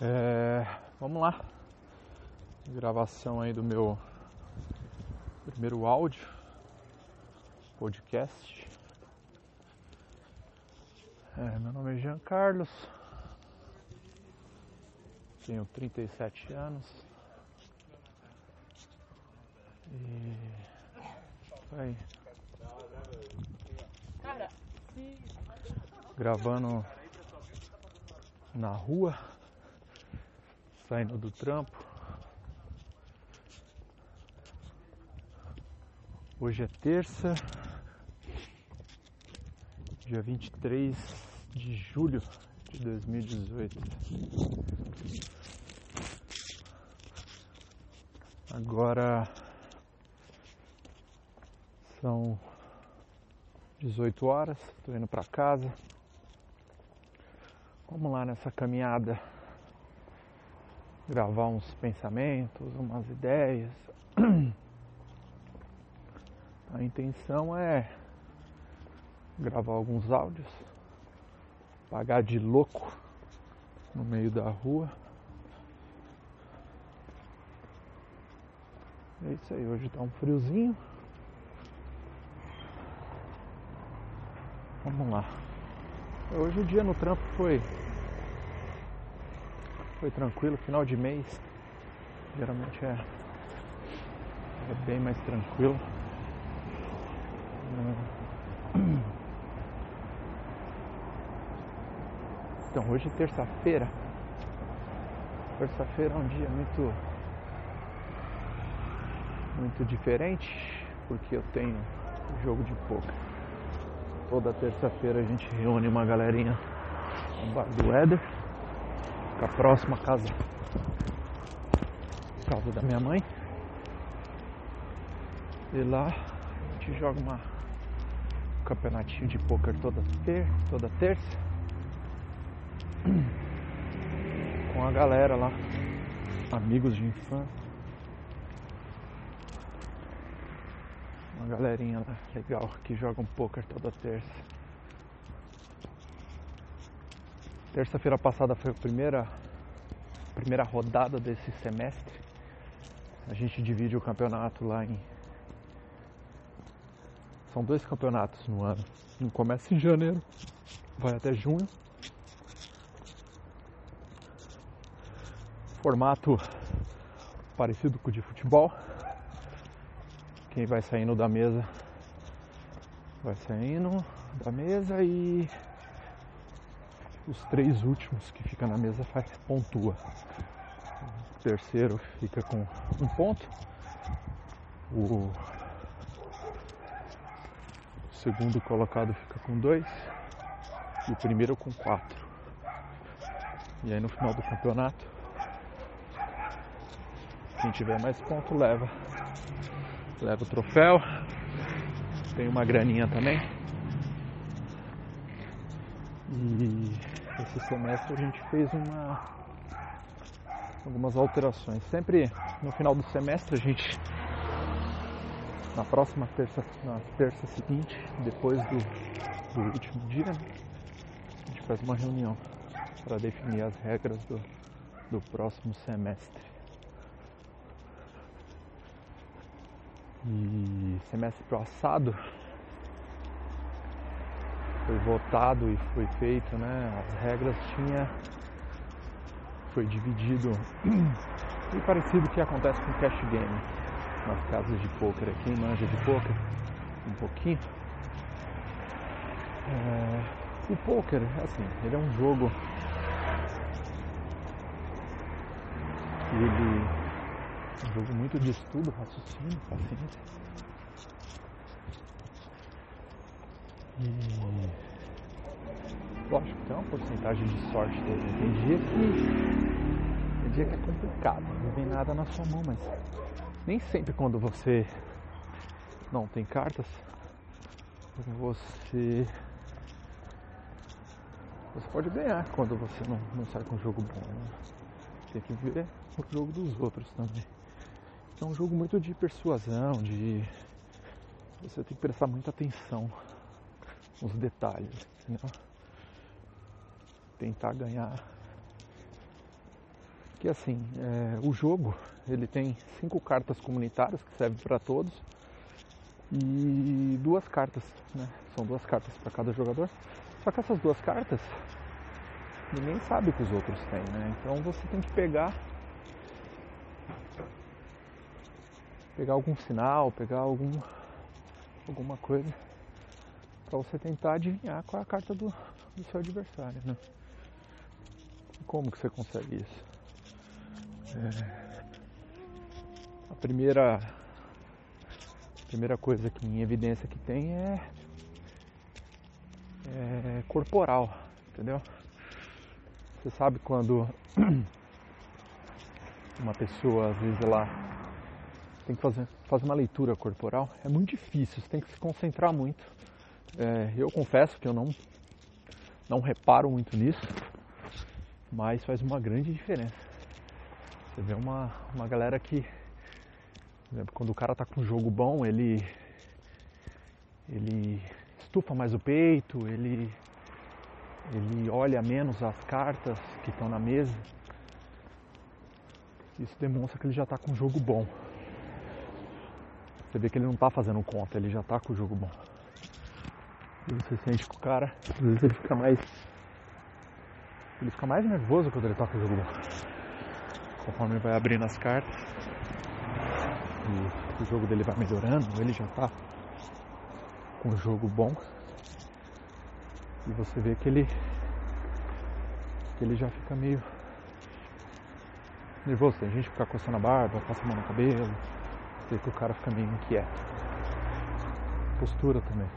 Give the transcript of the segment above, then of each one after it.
É, vamos lá. Gravação aí do meu primeiro áudio, podcast. É, meu nome é Jean Carlos, tenho 37 anos e aí. Gravando na rua, saindo do trampo. Hoje é terça, dia 23 de julho de 2018. Agora são 18 horas, estou indo para casa. Vamos lá nessa caminhada gravar uns pensamentos, umas ideias. A intenção é gravar alguns áudios, pagar de louco no meio da rua. É isso aí, hoje tá um friozinho. Vamos lá. Hoje o dia no trampo foi foi tranquilo, final de mês. Geralmente é, é bem mais tranquilo. Então hoje terça-feira. Terça-feira é um dia muito muito diferente porque eu tenho jogo de poker. Toda terça-feira a gente reúne uma galerinha no bar do Éder Fica próximo à casa, casa da minha mãe. E lá a gente joga uma um campeonatinho de poker toda, ter, toda terça. Com a galera lá, amigos de infância. Uma galerinha lá legal que joga um poker toda terça. Terça-feira passada foi a primeira, primeira rodada desse semestre. A gente divide o campeonato lá em. São dois campeonatos no ano. Um começa em janeiro, vai até junho. Formato parecido com o de futebol. Quem vai saindo da mesa vai saindo da mesa e os três últimos que fica na mesa faz pontua. O terceiro fica com um ponto. O segundo colocado fica com dois. E o primeiro com quatro. E aí no final do campeonato, quem tiver mais ponto leva. Leva o troféu. Tem uma graninha também. E esse semestre a gente fez uma, algumas alterações. Sempre no final do semestre a gente, na próxima terça, na terça seguinte, depois do, do último dia, a gente faz uma reunião para definir as regras do, do próximo semestre. E semestre passado foi votado e foi feito, né? As regras tinha foi dividido e parecido o que acontece com cash game nas casas de poker aqui, manja de poker um pouquinho. É, o poker, assim, ele é um jogo ele é um jogo muito de estudo, raciocínio, paciência E lógico, tem uma porcentagem de sorte também. Tem dia que. Tem dia que é complicado, não vem nada na sua mão, mas nem sempre quando você não tem cartas, você. Você pode ganhar quando você não, não sai com um jogo bom. Né? Tem que ver o jogo dos outros também. É um jogo muito de persuasão, de. Você tem que prestar muita atenção os detalhes, entendeu? Tentar ganhar que assim, é, o jogo ele tem cinco cartas comunitárias que servem para todos e duas cartas, né? São duas cartas para cada jogador. Só que essas duas cartas ninguém sabe que os outros têm, né? Então você tem que pegar pegar algum sinal, pegar algum alguma coisa para você tentar adivinhar qual é a carta do, do seu adversário, né? Como que você consegue isso? É, a primeira a primeira coisa que em evidência que tem é, é corporal, entendeu? Você sabe quando uma pessoa, às vezes, ela tem que fazer, fazer uma leitura corporal, é muito difícil, você tem que se concentrar muito. É, eu confesso que eu não, não reparo muito nisso, mas faz uma grande diferença. Você vê uma, uma galera que, quando o cara tá com um jogo bom, ele, ele estufa mais o peito, ele, ele olha menos as cartas que estão na mesa. Isso demonstra que ele já está com um jogo bom. Você vê que ele não está fazendo conta, ele já está com o jogo bom. E você sente que o cara, às vezes ele fica mais ele fica mais nervoso quando ele toca o jogo. Conforme ele vai abrindo as cartas e o jogo dele vai melhorando, ele já tá com o jogo bom. E você vê que ele que ele já fica meio nervoso. Tem gente que fica coçando a barba, passa a mão no cabelo. Vê que o cara fica meio inquieto. Postura também.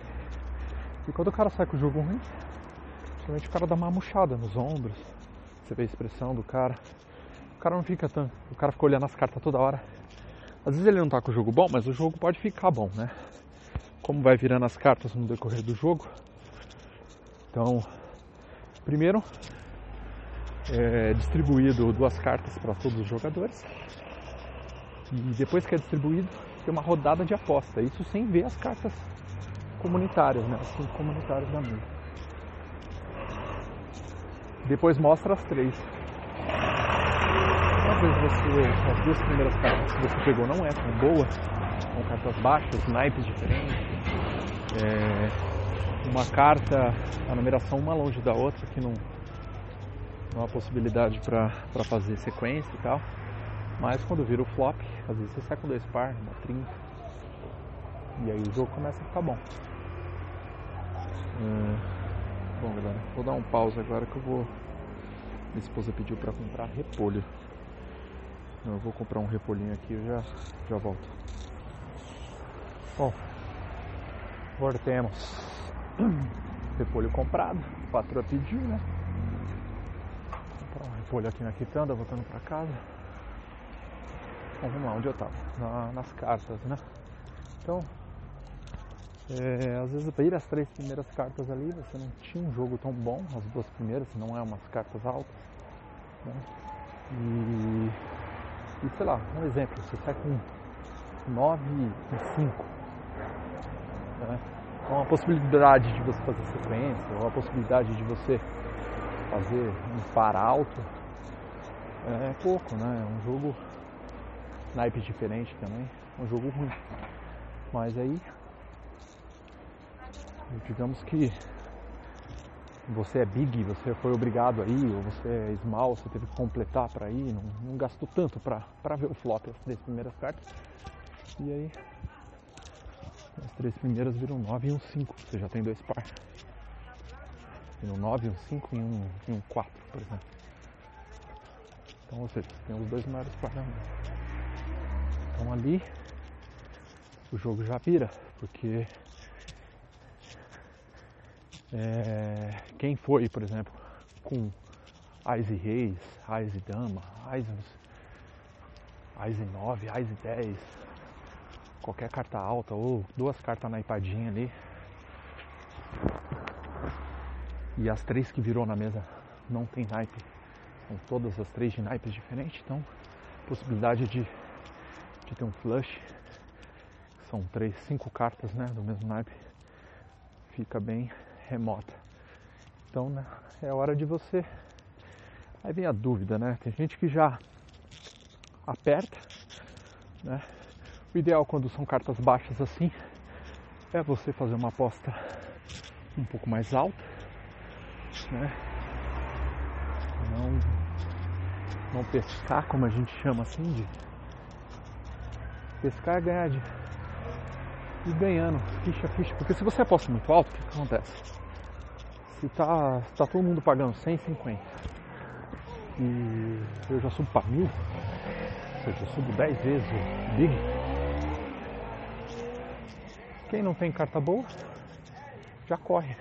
E quando o cara sai com o jogo ruim, O cara dá uma murchada nos ombros. Você vê a expressão do cara. O cara não fica tão. O cara fica olhando as cartas toda hora. Às vezes ele não tá com o jogo bom, mas o jogo pode ficar bom, né? Como vai virando as cartas no decorrer do jogo. Então, primeiro é distribuído duas cartas para todos os jogadores. E depois que é distribuído, tem uma rodada de aposta. Isso sem ver as cartas comunitárias, né? As cinco comunitárias da mesa. Depois mostra as três. Talvez você, as duas primeiras cartas que você pegou não é tão boa, são cartas baixas, naipes diferentes. É, uma carta, a numeração uma longe da outra, que não, não há possibilidade para fazer sequência e tal. Mas quando vira o flop, às vezes você sai com dois par, uma 30. E aí o jogo começa a ficar bom. É, Bom, galera, vou dar um pause agora que eu vou. Minha esposa pediu para comprar repolho. Eu vou comprar um repolhinho aqui e já, já volto. Bom, agora temos repolho comprado. A patroa pediu, né? Vou comprar um repolho aqui na quitanda, voltando para casa. Bom, vamos lá, onde eu tava? Na, nas cartas, né? Então, é, às vezes para ir as três primeiras cartas ali, você não tinha um jogo tão bom, as duas primeiras, não é umas cartas altas. Né? E, e sei lá, um exemplo, você sai com 9 e 5. Né? Então a possibilidade de você fazer sequência, ou a possibilidade de você fazer um par alto é pouco, né? É um jogo naipe diferente também, é um jogo ruim. Mas aí digamos que você é big, você foi obrigado aí, ou você é small, você teve que completar para ir, não, não, gastou tanto para ver o flop as três primeiras cartas. E aí as três primeiras viram 9 e um 5, você já tem dois par. Um 9, um 5 e um, e um 4, por exemplo. Então ou seja, você tem os dois maiores par na mão. Então ali o jogo já vira, porque é, quem foi, por exemplo, com Ais e Reis, Ais e Dama, Ais, Ais e 9, Ais e 10, qualquer carta alta ou duas cartas na ipadinha ali. E as três que virou na mesa não tem naipe. São todas as três de naipes diferentes, então possibilidade de, de ter um flush. São três, cinco cartas né, do mesmo naipe. Fica bem remota. Então, né, é hora de você Aí vem a dúvida, né? Tem gente que já aperta, né? O ideal quando são cartas baixas assim é você fazer uma aposta um pouco mais alta, né? Não, não pescar, como a gente chama assim, de pescar é ganhar de ir ganhando ficha ficha, porque se você aposta muito alto, o que acontece? Se tá, tá todo mundo pagando 150 e eu já subo para mil, ou seja, eu subo 10 vezes Big, quem não tem carta boa já corre.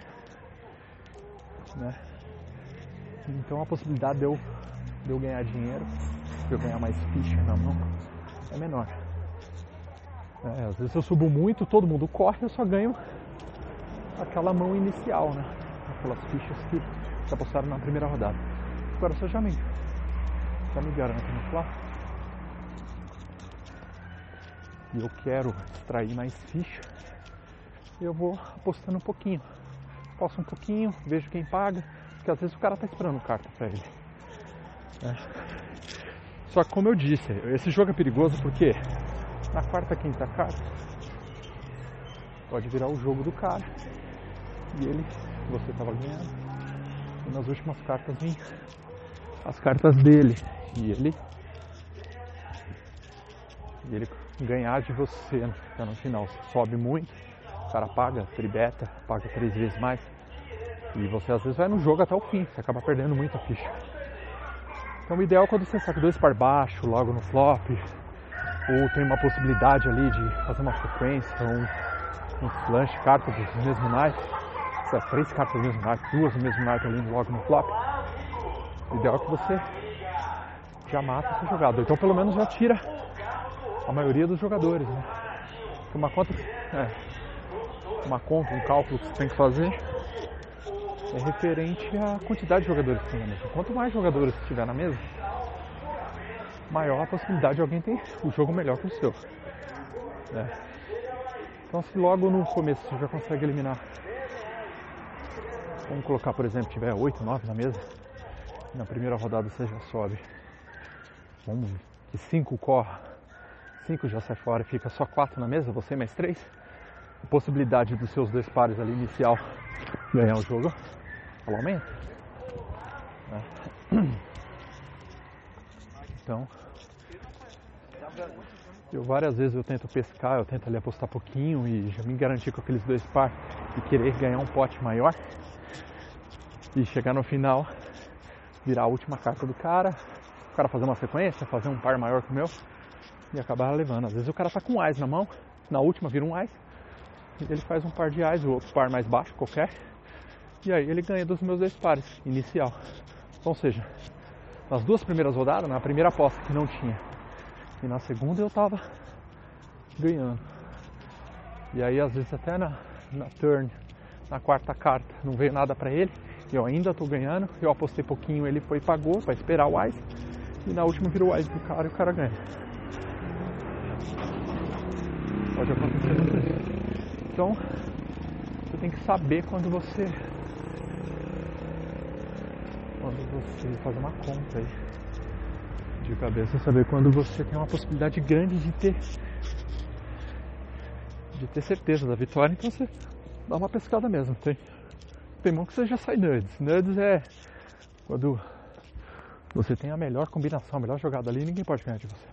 Né? Então a possibilidade de eu, de eu ganhar dinheiro, de eu ganhar mais ficha na mão, é menor. É, às vezes eu subo muito, todo mundo corre, eu só ganho aquela mão inicial, né? Aquelas fichas que já apostaram na primeira rodada. Agora você já me, já me garante no Flá. E eu quero extrair mais ficha, eu vou apostando um pouquinho. Posso um pouquinho, vejo quem paga, porque às vezes o cara tá esperando carta pra ele. É. Só que como eu disse, esse jogo é perigoso porque na quarta, quinta carta, pode virar o jogo do cara. E ele, você estava ganhando. E nas últimas cartas vem as cartas dele. E ele. E ele ganhar de você então, no final. Sobe muito, o cara paga, tribeta, paga três vezes mais. E você às vezes vai no jogo até o fim, você acaba perdendo muita ficha. Então o ideal é quando você saca dois par baixo, logo no flop, ou tem uma possibilidade ali de fazer uma sequência, um, um flanche, cartas do mesmo naipe, três cartas do mesmo naipe, duas naipe ali logo no flop, o ideal é que você já mata esse jogador. Então pelo menos já tira a maioria dos jogadores. Né? Uma conta, é, uma conta, um cálculo que você tem que fazer é referente à quantidade de jogadores que tem na mesa. Quanto mais jogadores tiver na mesa, maior a possibilidade de alguém ter o jogo melhor que o seu. É. Então se logo no começo você já consegue eliminar, vamos colocar por exemplo, tiver 8, 9 na mesa, na primeira rodada você já sobe, vamos que 5 corra, 5 já sai fora e fica só 4 na mesa, você mais 3, a possibilidade dos seus dois pares ali inicial ganhar o jogo, ela aumenta. É. Então, eu várias vezes eu tento pescar, eu tento ali apostar pouquinho e já me garantir com aqueles dois par e querer ganhar um pote maior e chegar no final, virar a última carta do cara, o cara fazer uma sequência, fazer um par maior que o meu e acabar levando. Às vezes o cara tá com um ás na mão, na última vira um ás, ele faz um par de ás, o outro par mais baixo, qualquer, e aí ele ganha dos meus dois pares inicial. Ou seja, nas duas primeiras rodadas, na primeira aposta que não tinha e na segunda eu tava ganhando. E aí às vezes até na, na turn, na quarta carta, não veio nada para ele, eu ainda tô ganhando, eu apostei pouquinho, ele foi e pagou para esperar o Wise, e na última virou o Wise pro cara e o cara ganha. Pode acontecer. Então, você tem que saber quando você quando você fazer uma conta aí de cabeça, saber quando você tem uma possibilidade grande de ter de ter certeza da vitória, então você dá uma pescada mesmo. Tem, tem mão que você já sai nudes. Nudes é quando você tem a melhor combinação, a melhor jogada ali, ninguém pode ganhar de você.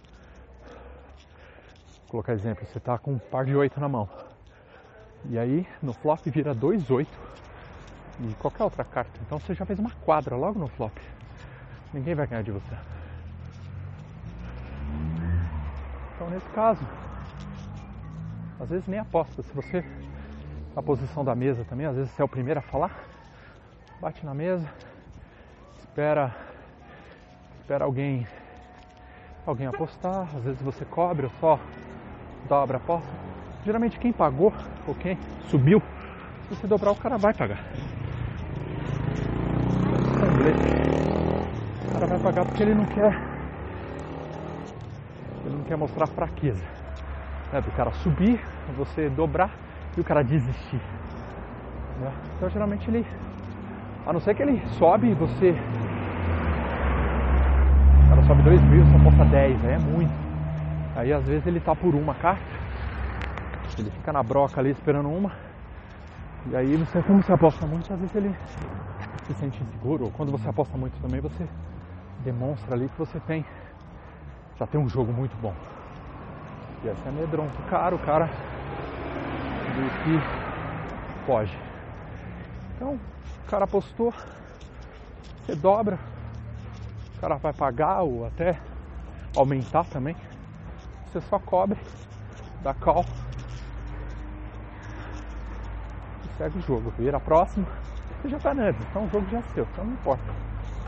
Vou colocar exemplo, você está com um par de 8 na mão. E aí no flop vira 2, 8 e qualquer outra carta. Então você já fez uma quadra logo no flop. Ninguém vai ganhar de você. Então nesse caso, às vezes nem aposta. Se você a posição da mesa também, às vezes você é o primeiro a falar, bate na mesa, espera espera alguém alguém apostar, às vezes você cobre ou só dobra a aposta. Geralmente quem pagou ou quem subiu, se você dobrar o cara vai pagar. O cara vai pagar porque ele não quer. Ele não quer mostrar fraqueza. Né? Do cara subir, você dobrar e o cara desistir. Né? Então geralmente ele. A não ser que ele sobe e você cara sobe 2 mil, só aposta 10, aí é muito. Aí às vezes ele tá por uma carta, ele fica na broca ali esperando uma, e aí você, como você aposta muito, às vezes ele se sente inseguro, ou quando você aposta muito também, você demonstra ali que você tem, já tem um jogo muito bom. E essa é amedronta. Cara, o cara do que foge. Então, o cara apostou, você dobra, o cara vai pagar ou até aumentar também. Você só cobre, dá call e segue o jogo. Vira a próxima, você já tá nele, então o jogo já é seu, então não importa.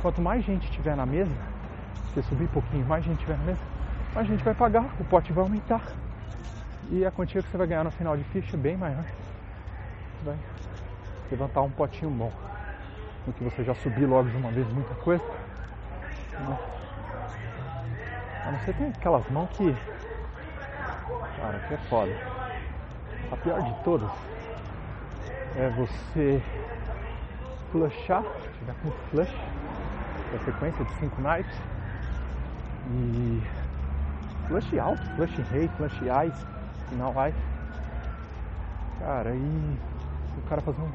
Quanto mais gente tiver na mesa, você subir um pouquinho, mais gente tiver na mesa, mais gente vai pagar, o pote vai aumentar. E a quantia que você vai ganhar no final de ficha é bem maior. Você vai levantar um potinho bom. Do que você já subir logo de uma vez muita coisa. Né? A não ser tem aquelas mãos que. Cara, que é foda. A pior de todas é você flushar, tiver com flush, a sequência de 5 naipes e flush alto, flush rei, flush ice, final ice. Cara, e o cara fazer um,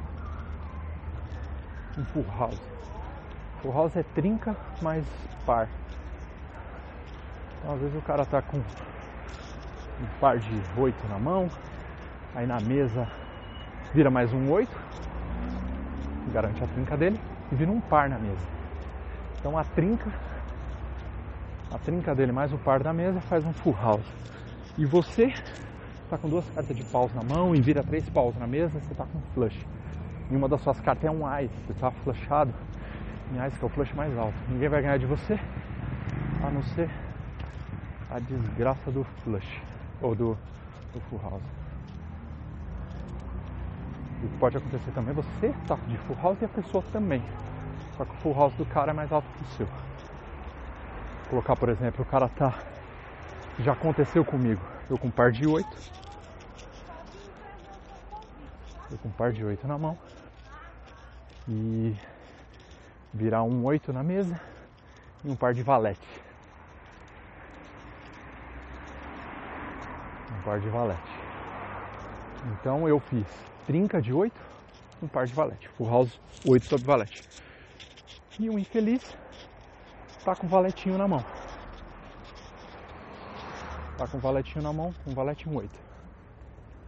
um full house. Full house é trinca mais par. Então, às vezes o cara tá com um par de oito na mão, aí na mesa vira mais um oito, garante a trinca dele, e vira um par na mesa. Então a trinca, a trinca dele mais o par da mesa faz um full house. E você está com duas cartas de paus na mão e vira três paus na mesa, você está com flush. E uma das suas cartas é um ice, você está flushado em ice, que é o flush mais alto. Ninguém vai ganhar de você, a não ser a desgraça do flush, ou do, do full house. O que pode acontecer também você tá de full house e a pessoa também. Só que o full house do cara é mais alto que o seu. Vou colocar, por exemplo, o cara tá. Já aconteceu comigo. Eu com um par de oito. Eu com um par de oito na mão. E virar um oito na mesa e um par de valete. Um par de valete. Então eu fiz trinca de 8, um par de valete. Full house 8 sobre valete. E um infeliz tá com valetinho na mão. Tá com valetinho na mão, um valetinho 8.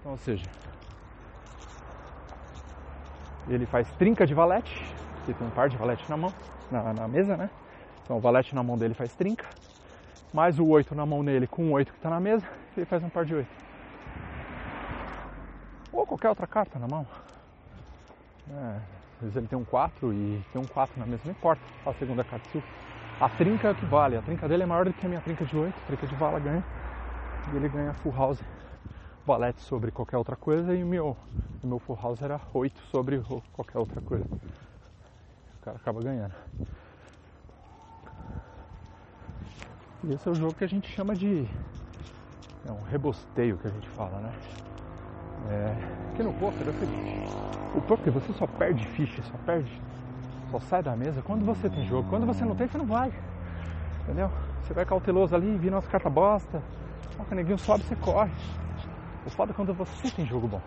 Então, ou seja, ele faz trinca de valete, que tem um par de valete na mão, na, na mesa, né? Então o valete na mão dele faz trinca, mais o 8 na mão dele com o 8 que está na mesa, ele faz um par de 8 ou qualquer outra carta na mão. É, às vezes ele tem um 4 e tem um 4 na mesa, não importa a segunda carta. A trinca é que vale, a trinca dele é maior do que a minha trinca de 8, a trinca de vala ganha. E ele ganha full house valete sobre qualquer outra coisa e o meu, o meu full house era 8 sobre qualquer outra coisa. O cara acaba ganhando. E esse é o jogo que a gente chama de. É um rebosteio que a gente fala, né? É, que no poker, você, o poker você só perde ficha, só perde, só sai da mesa quando você tem jogo. Quando você não tem, você não vai. Entendeu? Você vai cauteloso ali, vira umas cartas bosta, o neguinho sobe, você corre. O foda é quando você tem jogo bom.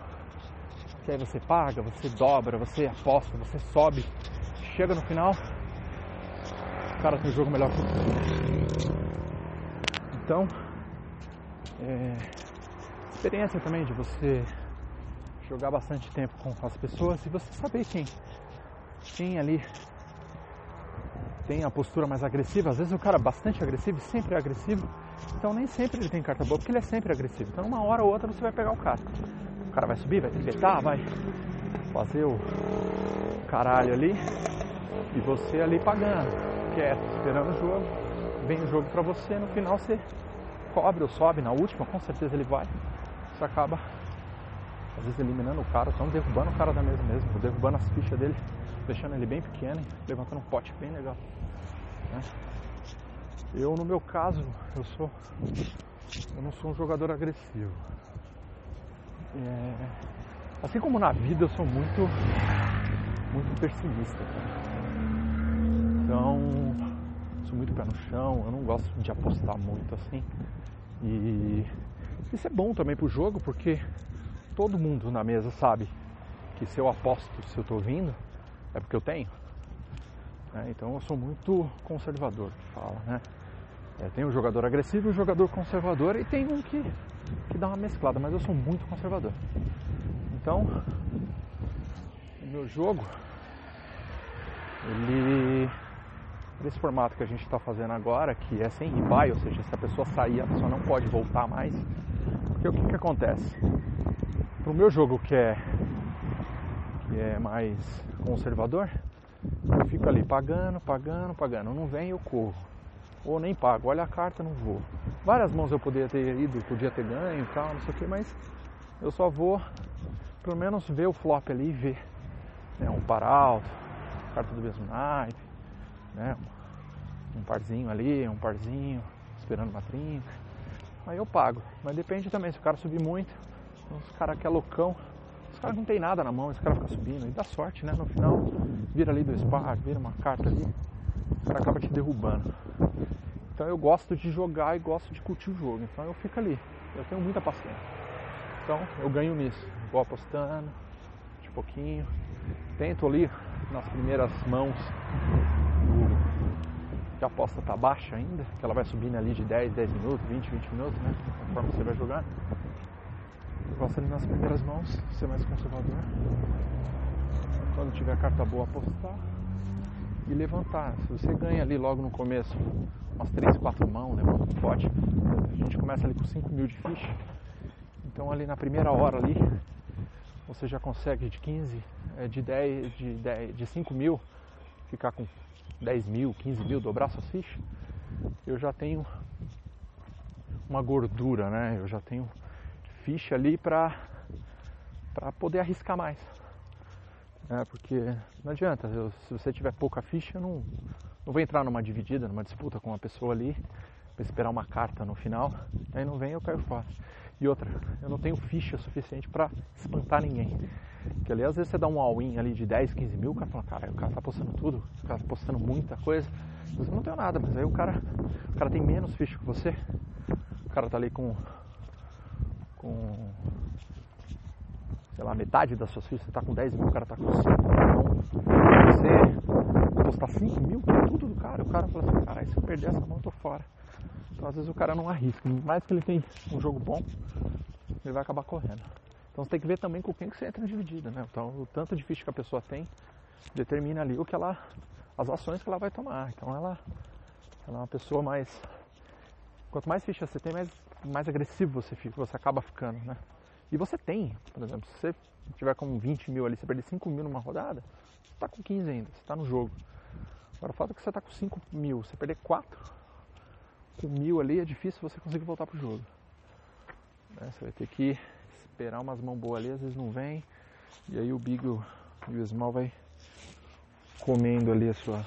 Que aí você paga, você dobra, você aposta, você sobe, chega no final, o cara tem um jogo melhor que você. Então, é, experiência também de você jogar bastante tempo com as pessoas e você saber quem, quem ali tem a postura mais agressiva. Às vezes o cara é bastante agressivo, sempre é agressivo, então nem sempre ele tem carta boa, porque ele é sempre agressivo. Então uma hora ou outra você vai pegar o cara. O cara vai subir, vai tripetar, vai fazer o caralho ali e você ali pagando, quieto, esperando o jogo. Vem o jogo pra você, no final você cobre ou sobe na última, com certeza ele vai. Você acaba às vezes eliminando o cara, estão derrubando o cara da mesa mesmo, derrubando as fichas dele, deixando ele bem pequeno, levantando um pote bem legal. Né? Eu no meu caso, eu sou. Eu não sou um jogador agressivo. É, assim como na vida eu sou muito muito pessimista. Então sou muito pé no chão, eu não gosto de apostar muito assim. E isso é bom também pro jogo, porque todo mundo na mesa sabe que se eu aposto, se eu estou vindo, é porque eu tenho. É, então eu sou muito conservador, fala, né? É, tem o jogador agressivo e jogador conservador e tem um que, que dá uma mesclada, mas eu sou muito conservador. Então, o meu jogo, ele nesse formato que a gente está fazendo agora, que é sem ribai, ou seja, se a pessoa sair, a pessoa não pode voltar mais. Porque o que, que acontece? Para o meu jogo que é, que é mais conservador, eu fico ali pagando, pagando, pagando. Não vem, eu corro. Ou nem pago, olha a carta, não vou. Várias mãos eu poderia ter ido, podia ter ganho e tal, não sei o que, mas eu só vou pelo menos ver o flop ali e ver. Né, um par alto, carta do mesmo naipe, né, um parzinho ali, um parzinho, esperando uma trinca. Aí eu pago. Mas depende também, se o cara subir muito, os caras que é loucão, caras não tem nada na mão, esse cara fica subindo, e dá sorte, né? No final, vira ali do spar, vira uma carta ali, o cara acaba te derrubando. Então eu gosto de jogar e gosto de curtir o jogo, então eu fico ali, eu tenho muita paciência. Então eu ganho nisso, vou apostando de pouquinho, tento ali nas primeiras mãos que a aposta está baixa ainda, que ela vai subindo ali de 10, 10 minutos, 20, 20 minutos, né? Conforme você vai jogar. Eu gosto ali nas primeiras mãos, ser mais conservador. Quando tiver carta boa, apostar e levantar. Se você ganha ali logo no começo umas 3, 4 mãos, levanta um pote. A gente começa ali com 5 mil de ficha. Então ali na primeira hora ali, você já consegue de 15, eh, de 10, de, 10, de 5 mil, ficar com 10 mil, 15 mil, dobrar suas fichas, eu já tenho uma gordura, né? Eu já tenho ficha ali para poder arriscar mais. É, porque não adianta, eu, se você tiver pouca ficha, eu não, não vou entrar numa dividida, numa disputa com uma pessoa ali, para esperar uma carta no final, aí não vem eu caio fora. E outra, eu não tenho ficha suficiente para espantar ninguém. Que ali às vezes você dá um all-in ali de 10, 15 mil, o cara fala, cara, o cara tá postando tudo, o cara tá postando muita coisa. Você não tem nada, mas aí o cara, o cara tem menos ficha que você. O cara tá ali com com sei lá, metade das suas fichas, você tá com 10 mil, o cara tá com 5. Então, você postar 5 mil, tudo do cara, o cara fala assim, cara, se eu perder essa mão, eu tô fora. Então às vezes o cara não arrisca. Mais que ele tem um jogo bom, ele vai acabar correndo. Então você tem que ver também com quem que você entra dividida, né? Então o tanto de ficha que a pessoa tem determina ali o que ela. as ações que ela vai tomar. Então ela, ela é uma pessoa mais. Quanto mais ficha você tem, mais, mais agressivo você fica, você acaba ficando, né? E você tem, por exemplo, se você tiver com 20 mil ali, você perder 5 mil numa rodada, você está com 15 ainda, você está no jogo. Agora o fato é que você está com 5 mil, você perder 4 com mil ali, é difícil você conseguir voltar pro jogo. Né? Você vai ter que esperar umas mãos boas ali, às vezes não vem. E aí o Big e o Small vai comendo ali a sua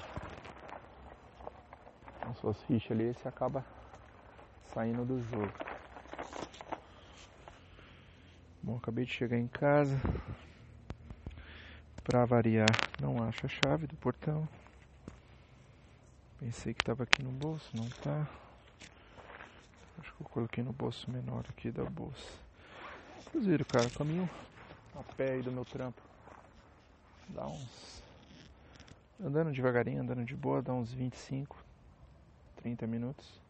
as suas fichas ali e você acaba saindo do jogo. Bom, acabei de chegar em casa. Pra variar, não acho a chave do portão. Pensei que estava aqui no bolso, não tá. Acho que eu coloquei no bolso menor aqui da bolsa. Vocês viram, cara, caminho a pé aí do meu trampo. Dá uns. Andando devagarinho, andando de boa, dá uns 25, 30 minutos.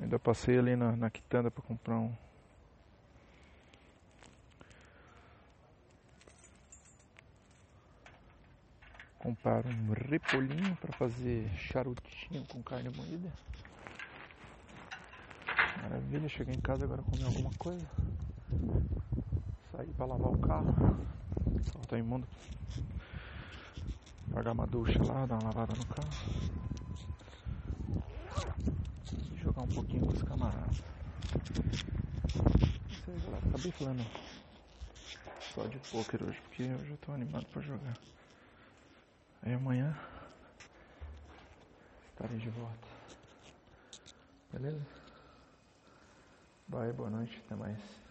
Ainda passei ali na, na quitanda para comprar um. Comprar um repolinho para fazer charutinho com carne moída. Maravilha, cheguei em casa agora comer alguma coisa. Sair para lavar o carro. Só tá imundo. Pagar uma ducha lá, dar uma lavada no carro. E um pouquinho com os camaradas. Isso aí, galera. Acabei falando só de poker hoje, porque eu tô animado para jogar. Aí amanhã estarei de volta. Beleza? Bye, boa noite, até mais.